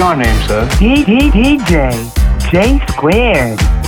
your name, sir? D DJ J squared.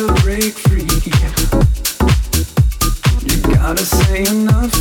You gotta say enough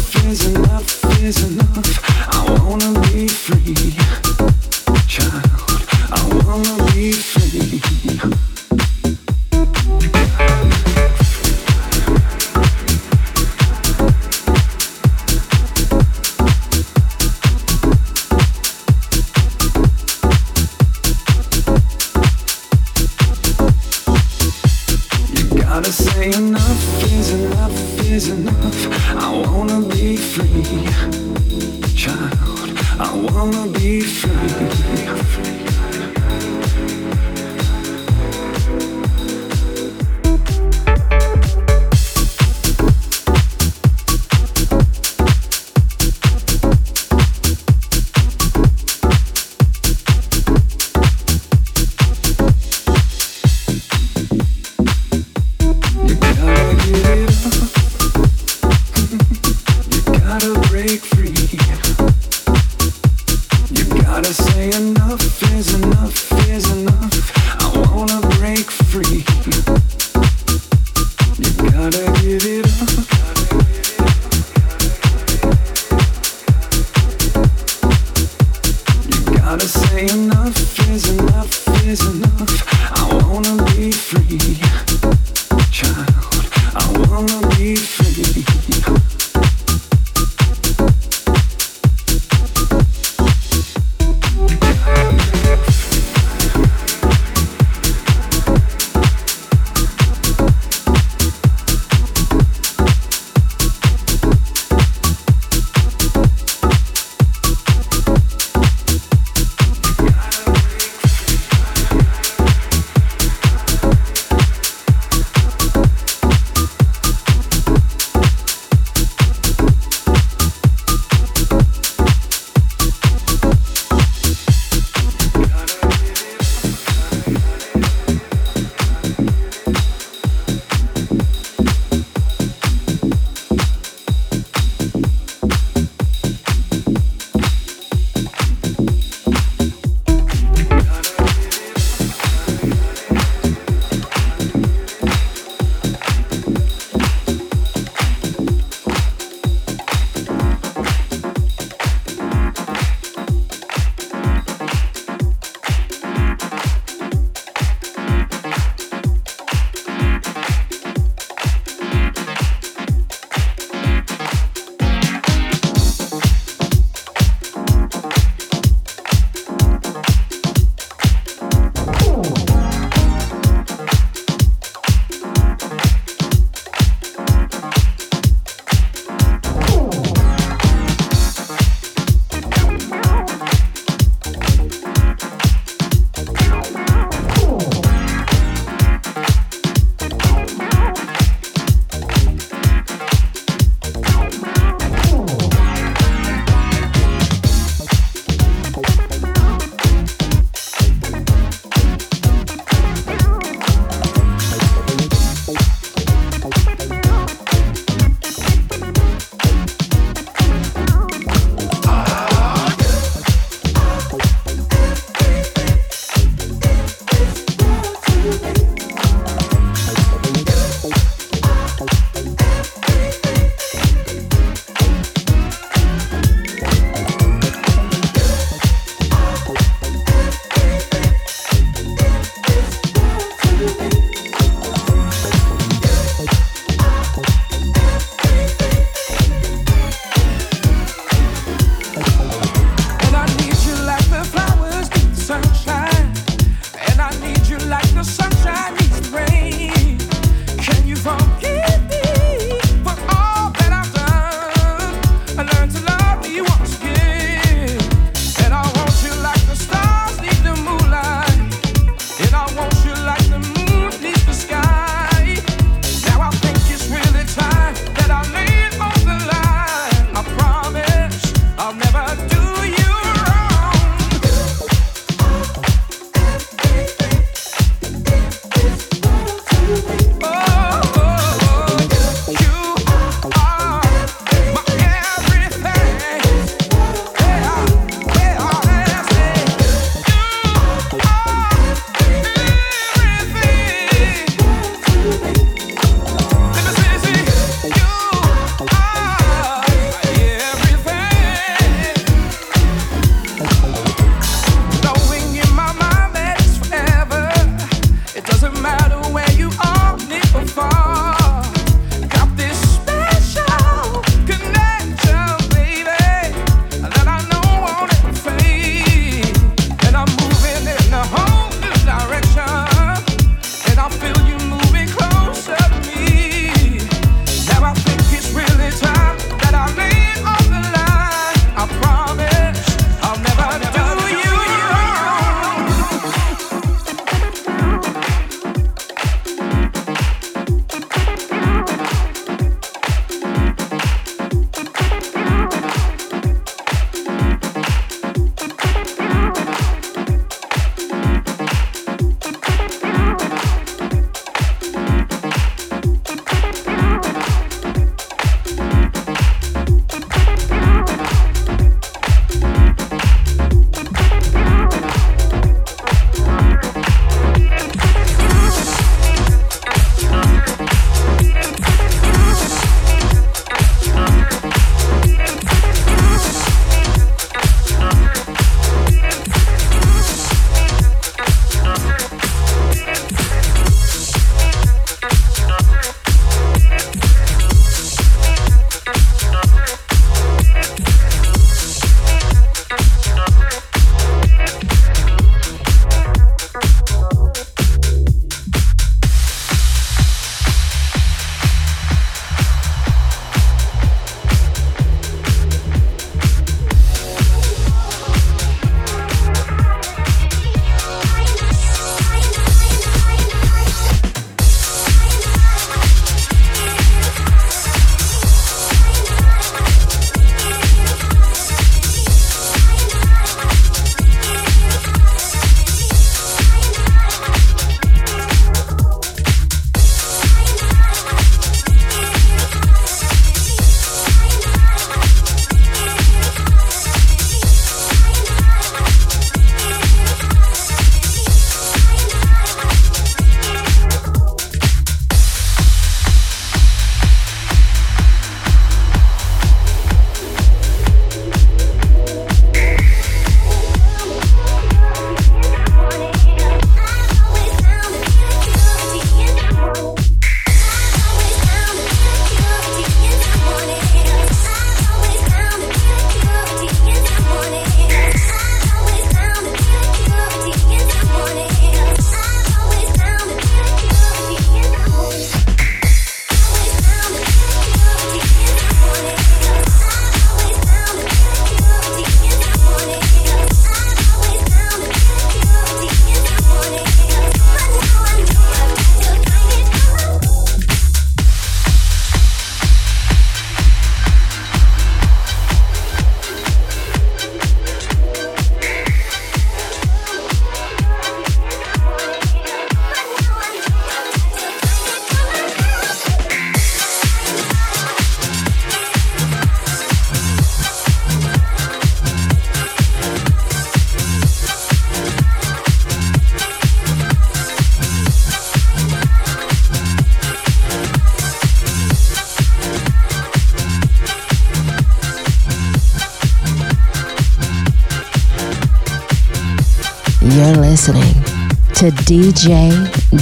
to DJ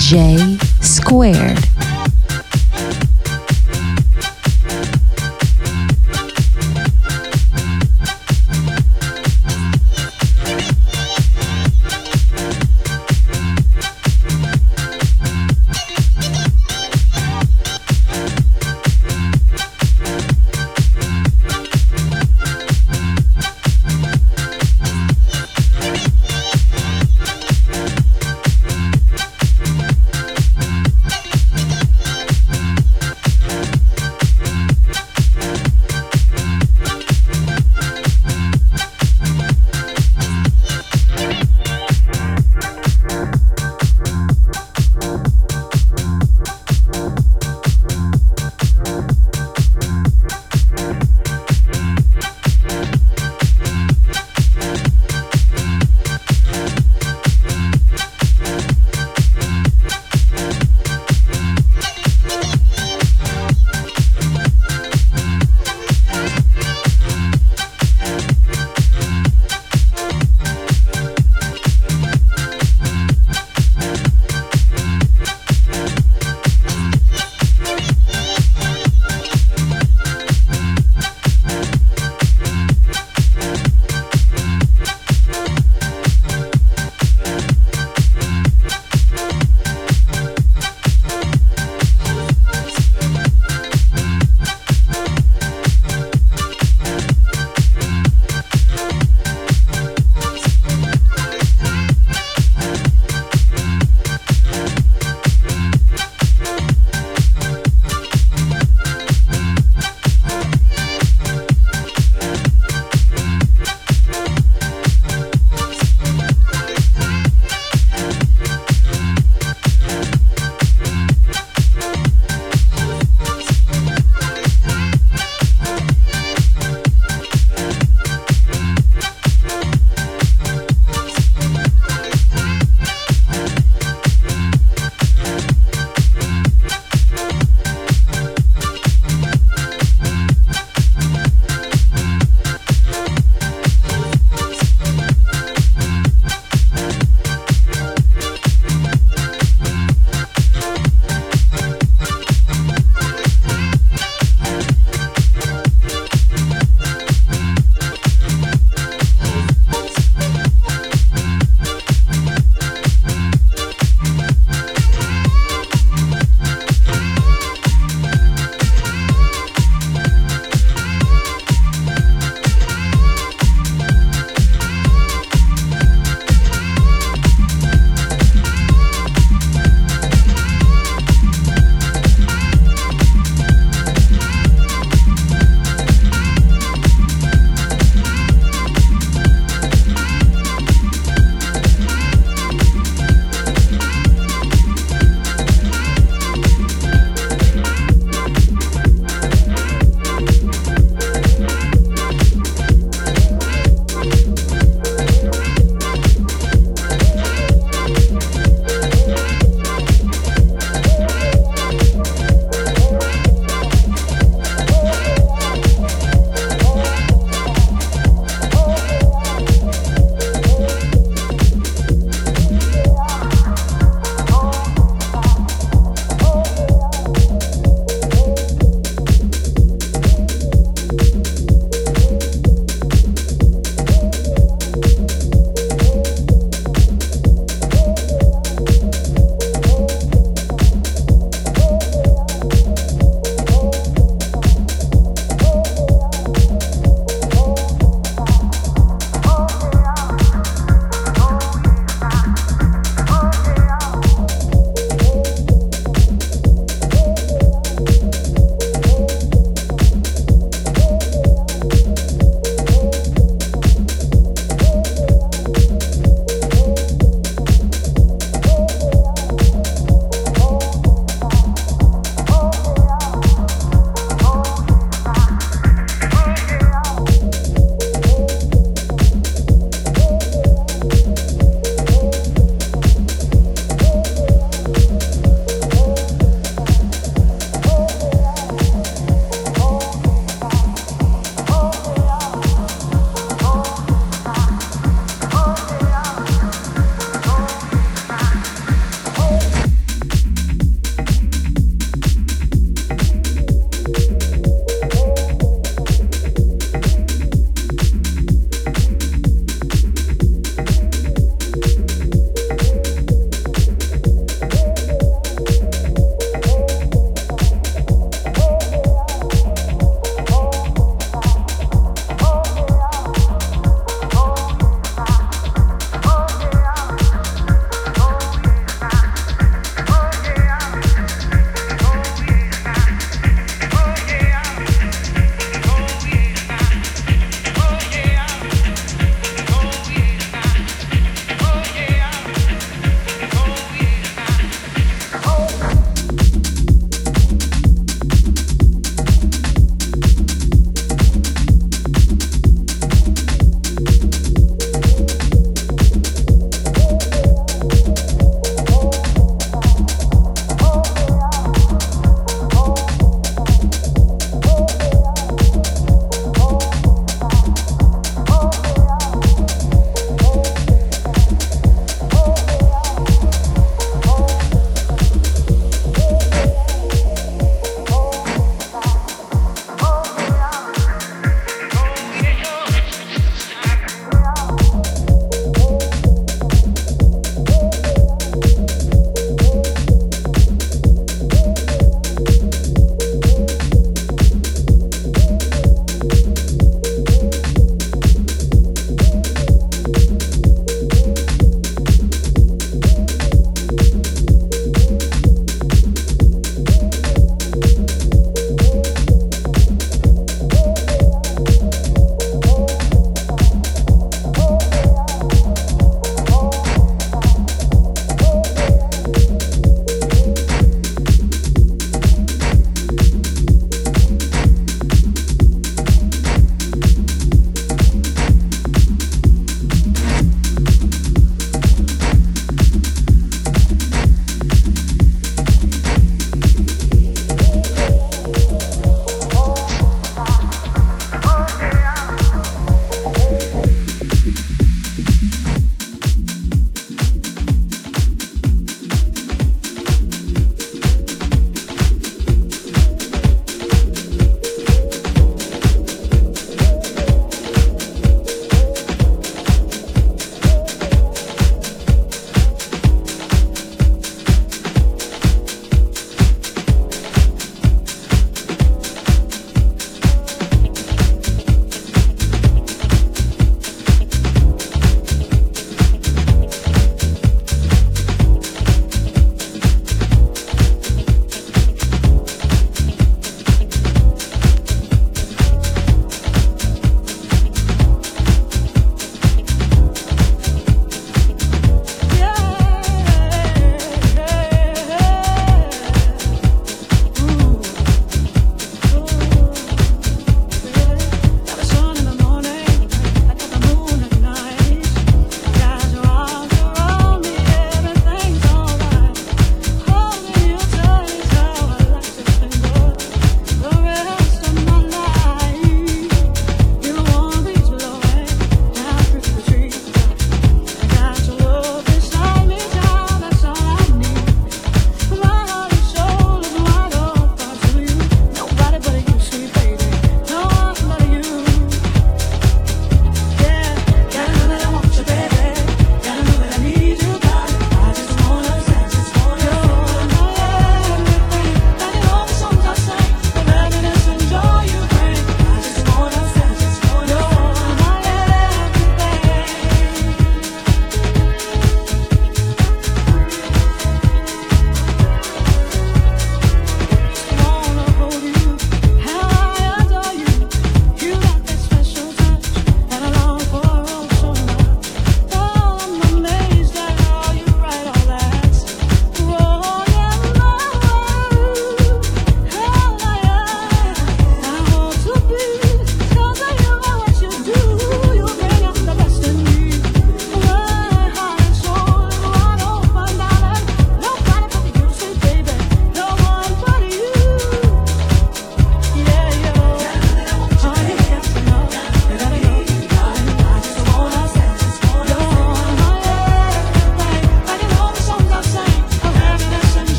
J Squared.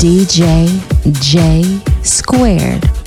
DJ J Squared.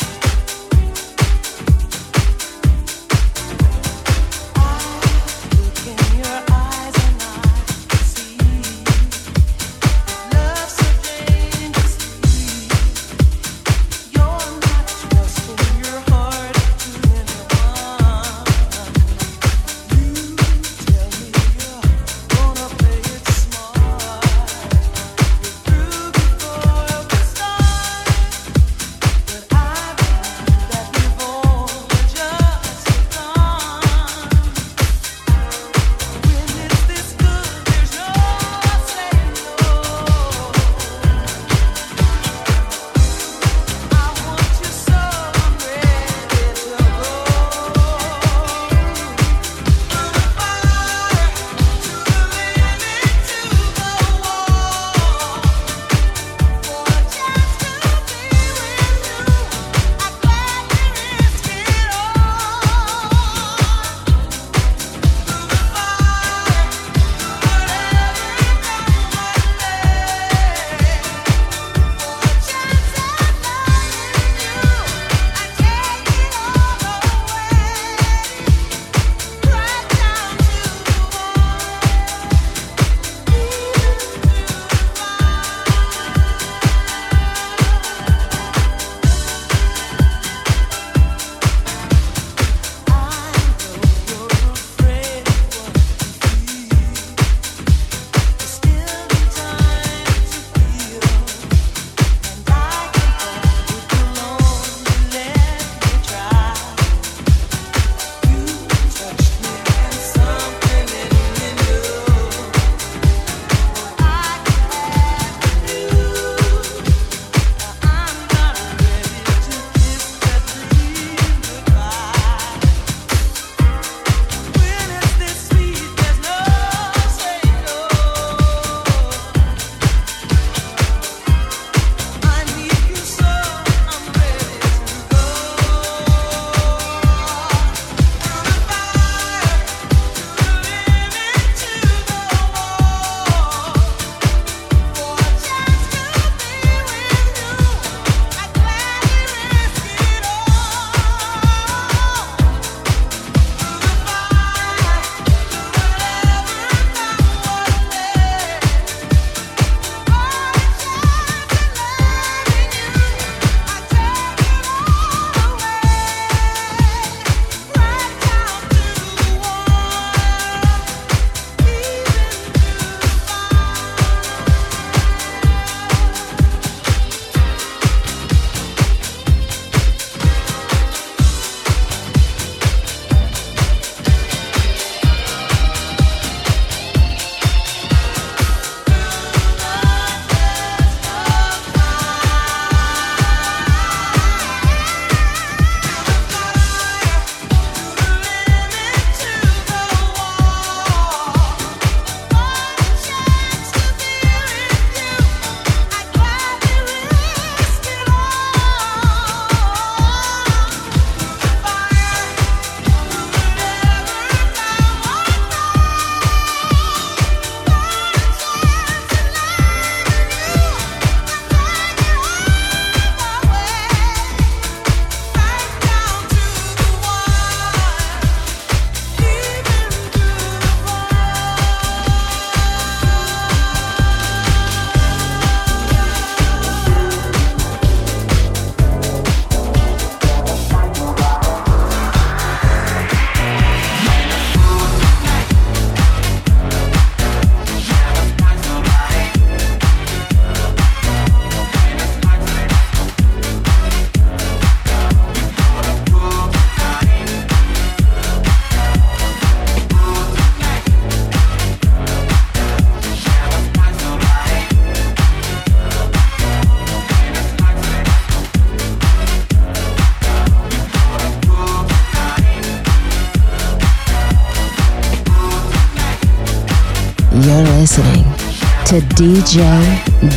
To DJ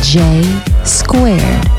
J Squared.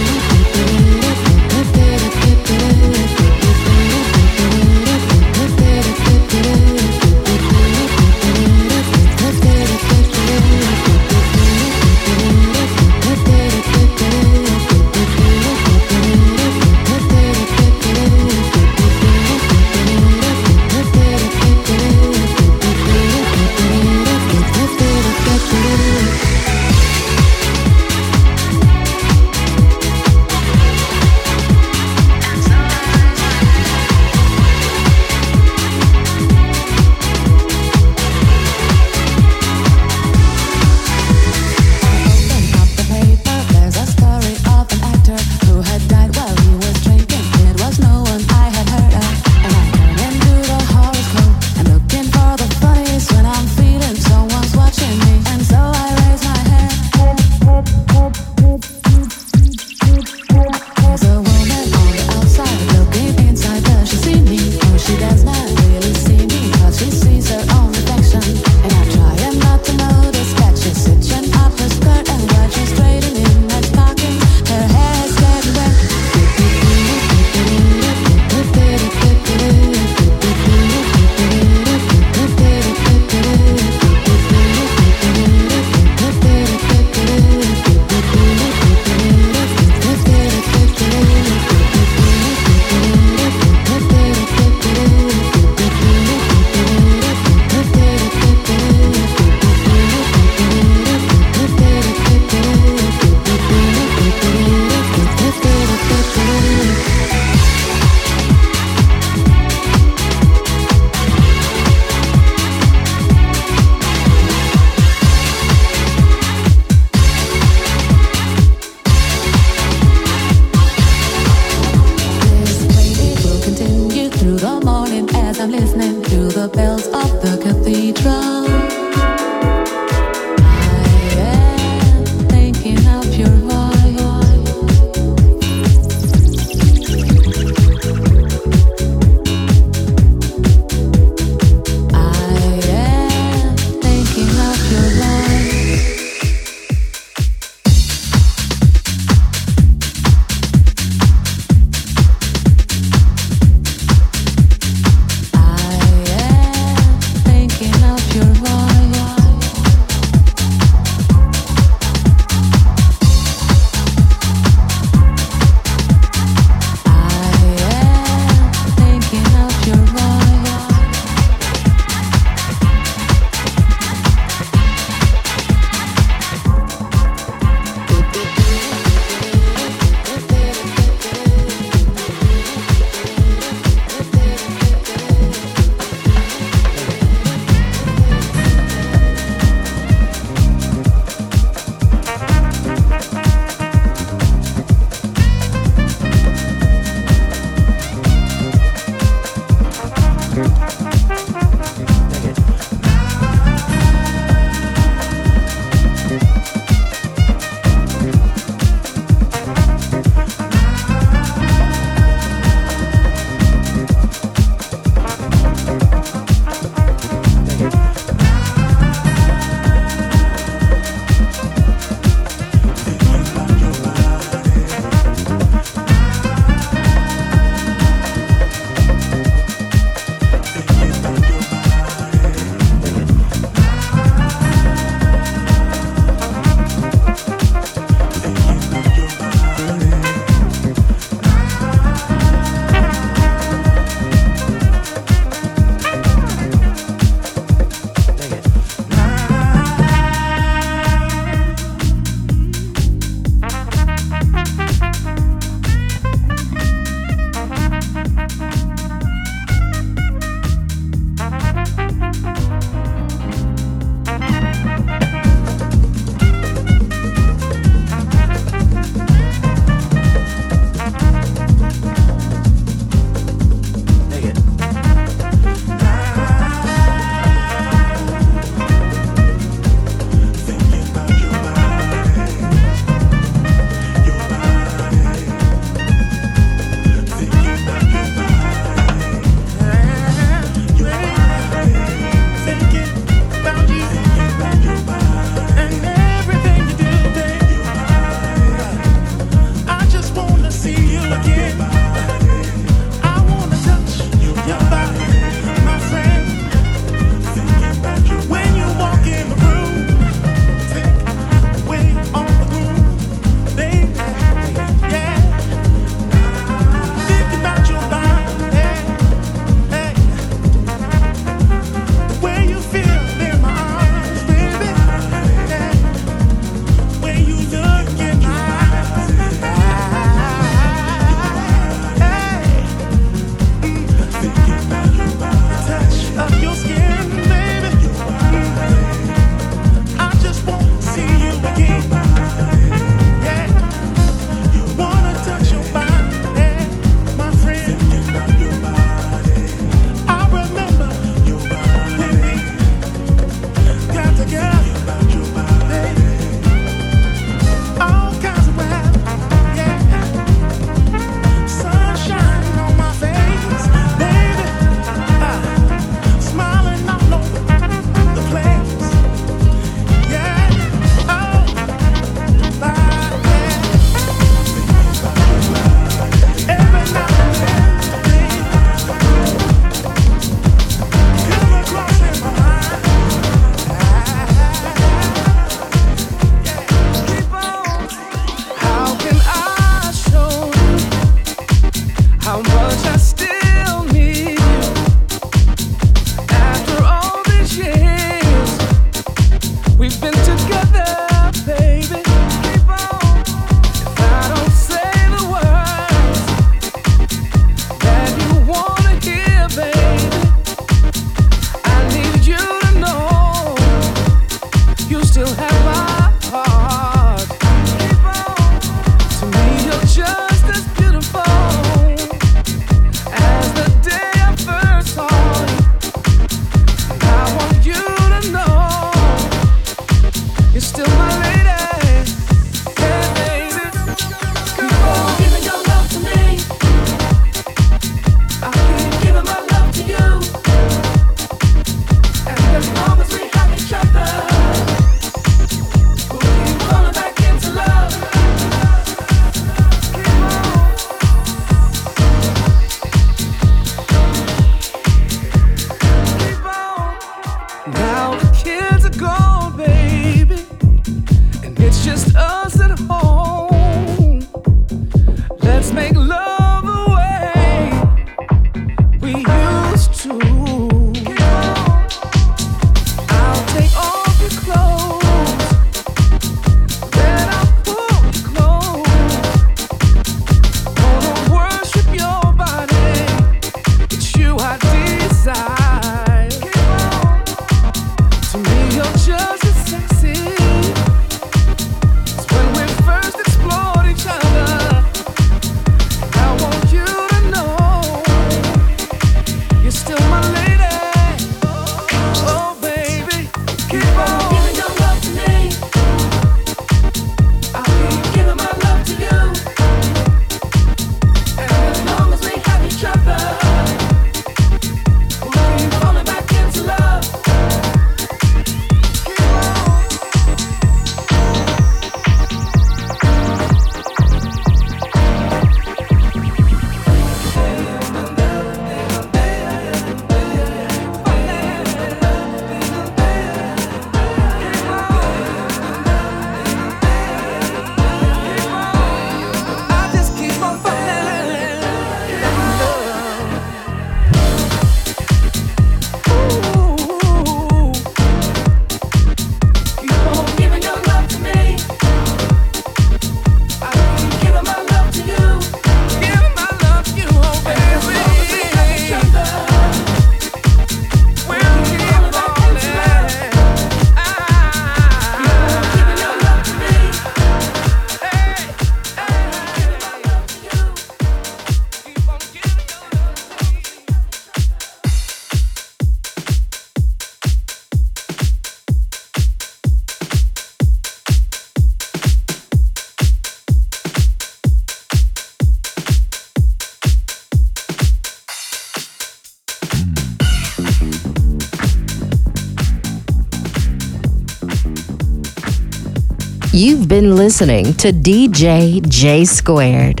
You've been listening to DJ J Squared.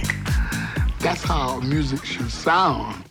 That's how music should sound.